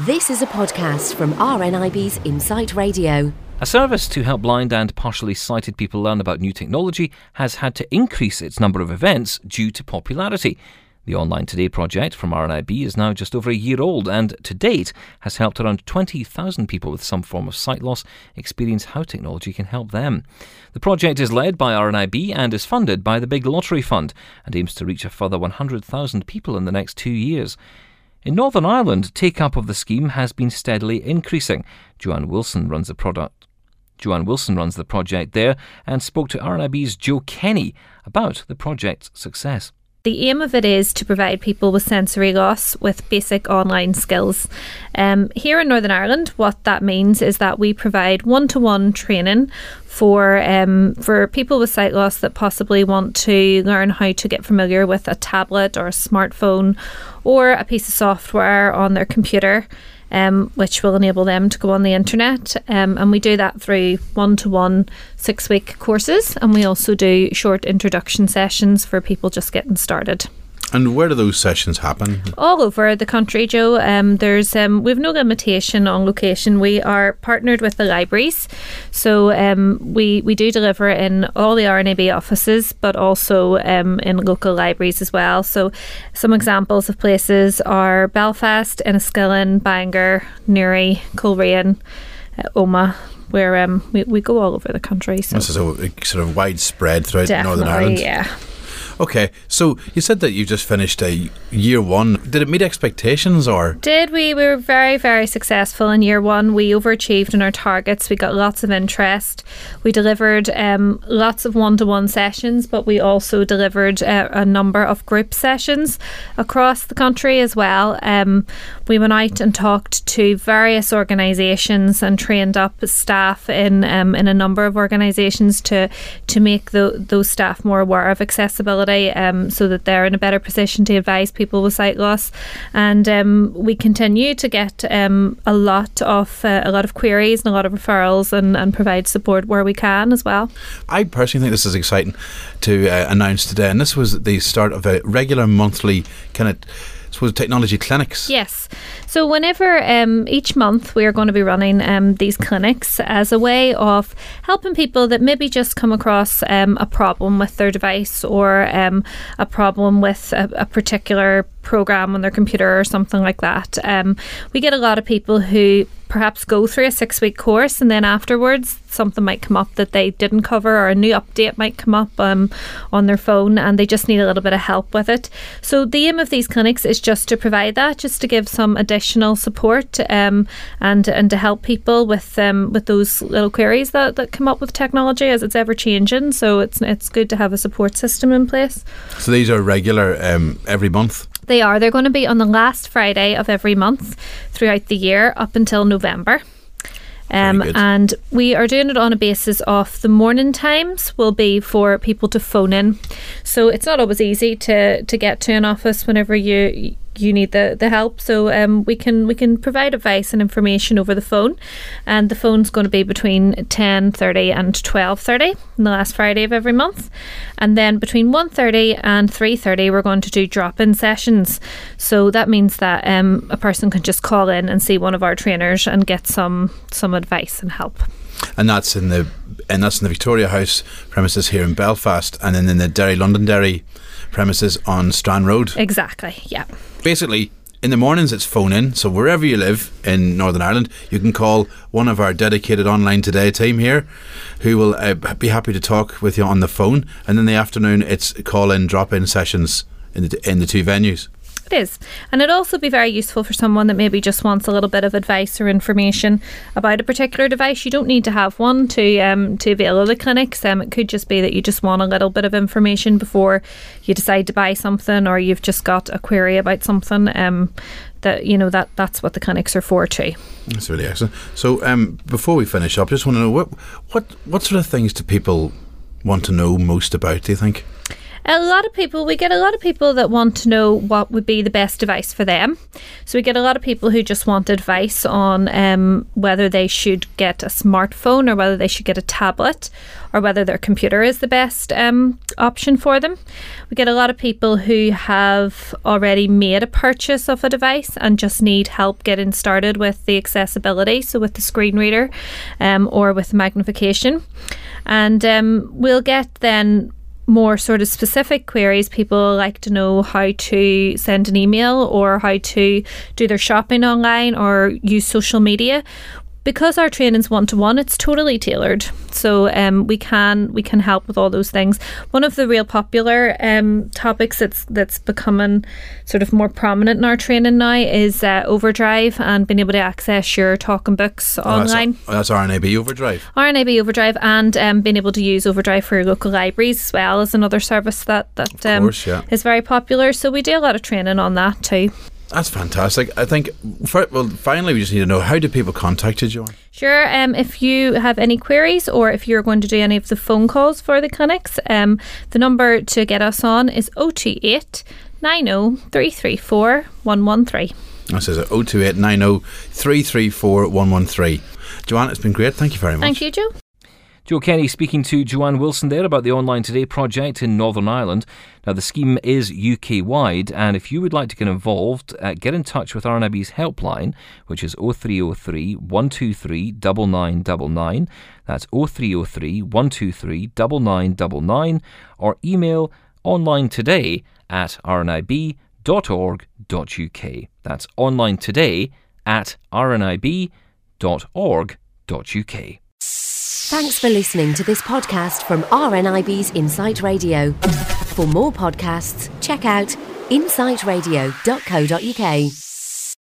This is a podcast from RNIB's Insight Radio. A service to help blind and partially sighted people learn about new technology has had to increase its number of events due to popularity. The Online Today project from RNIB is now just over a year old and to date has helped around 20,000 people with some form of sight loss experience how technology can help them. The project is led by RNIB and is funded by the Big Lottery Fund and aims to reach a further 100,000 people in the next two years. In Northern Ireland, take up of the scheme has been steadily increasing. Joanne Wilson runs the product. Joanne Wilson runs the project there and spoke to RNIB's Joe Kenny about the project's success. The aim of it is to provide people with sensory loss with basic online skills. Um, here in Northern Ireland, what that means is that we provide one to one training for um, for people with sight loss that possibly want to learn how to get familiar with a tablet or a smartphone or a piece of software on their computer um, which will enable them to go on the internet. Um, and we do that through one to one six week courses. And we also do short introduction sessions for people just getting started. And where do those sessions happen? All over the country, Joe. Um, there's um, we've no limitation on location. We are partnered with the libraries, so um, we we do deliver in all the RNIB offices, but also um, in local libraries as well. So, some examples of places are Belfast, Enniskillen, Bangor, Newry, Coleraine, uh, Omagh where um, we, we go all over the country. So. This is a sort of widespread throughout Northern Ireland. Yeah. Okay, so you said that you just finished a year one. Did it meet expectations or? Did we? We were very, very successful in year one. We overachieved in our targets. We got lots of interest. We delivered um, lots of one to one sessions, but we also delivered uh, a number of group sessions across the country as well. Um, we went out and talked to various organisations and trained up staff in um, in a number of organisations to to make the, those staff more aware of accessibility um, so that they're in a better position to advise people with sight loss. And um, we continue to get um, a lot of uh, a lot of queries and a lot of referrals and, and provide support where we can as well. I personally think this is exciting to uh, announce today, and this was the start of a regular monthly kind of suppose technology clinics. Yes. So whenever um, each month we are going to be running um, these clinics as a way of helping people that maybe just come across um, a problem with their device or um, a problem with a, a, particular program on their computer or something like that. Um, we get a lot of people who perhaps go through a six week course and then afterwards something might come up that they didn't cover or a new update might come up um, on their phone and they just need a little bit of help with it. So the aim of these clinics is just to provide that, just to give some additional support um, and and to help people with um, with those little queries that, that come up with technology as it's ever changing. So it's it's good to have a support system in place. So these are regular um, every month. They are. They're going to be on the last Friday of every month throughout the year up until November. Um, and we are doing it on a basis of the morning times will be for people to phone in. So it's not always easy to, to get to an office whenever you you need the, the help. So um, we can we can provide advice and information over the phone, and the phone's going to be between ten thirty and twelve thirty on the last Friday of every month, and then between 1.30 and three thirty we're going to do drop in sessions. So that means that um, a person can just call in and see one of our trainers and get some some advice and help. And that's in the and that's in the Victoria House premises here in Belfast, and then in the Derry Londonderry premises on Strand Road. Exactly. Yeah basically in the mornings it's phone in so wherever you live in northern ireland you can call one of our dedicated online today team here who will uh, be happy to talk with you on the phone. And in the afternoon it's call in drop in sessions in the, in the two venues it is. And it'd also be very useful for someone that maybe just wants a little bit of advice or information about a particular device. You don't need to have one to um, to avail of the clinics. Um, it could just be that you just want a little bit of information before you decide to buy something or you've just got a query about something. Um, that you know that that's what the clinics are for too. That's really excellent. So um, before we finish up, just want to know what what what sort of things do people want to know most about? Do you think? A lot of people, we get a lot of people that want to know what would be the best device for them. So we get a lot of people who just want advice on um, whether they should get a smartphone or whether they should get a tablet or whether their computer is the best um, option for them. We get a lot of people who have already made a purchase of a device and just need help getting started with the accessibility, so with the screen reader um, or with magnification. And um, we'll get then more sort of specific queries. People like to know how to send an email or how to do their shopping online or use social media because our training's one to one, it's totally tailored. So um, we can we can help with all those things. One of the real popular um, topics that's that's becoming sort of more prominent in our training now is uh, Overdrive and being able to access your talking books Oh, online. That's, that's RNIB Overdrive. RNIB Overdrive and um, being able to use Overdrive for your local libraries as well is another service that that um, course, yeah. is very popular. So we do a lot of training on that too. That's fantastic. I think, for, well, finally, we just need to know how do people contact you, Joanne? Sure. Um, if you have any queries or if you're going to do any of the phone calls for the clinics, um, the number to get us on is 028 90 334 113. This is 028 90 334 113. Joanne, it's been great. Thank you very much. Thank you, Joe. Joe Kenny speaking to Joanne Wilson there about the Online Today project in Northern Ireland. Now, the scheme is UK wide, and if you would like to get involved, uh, get in touch with RNIB's helpline, which is 0303 123 9999. That's 0303 123 9999, or email online today at rnib.org.uk. That's online today at rnib.org.uk. Thanks for listening to this podcast from RNIB's Insight Radio. For more podcasts, check out insightradio.co.uk.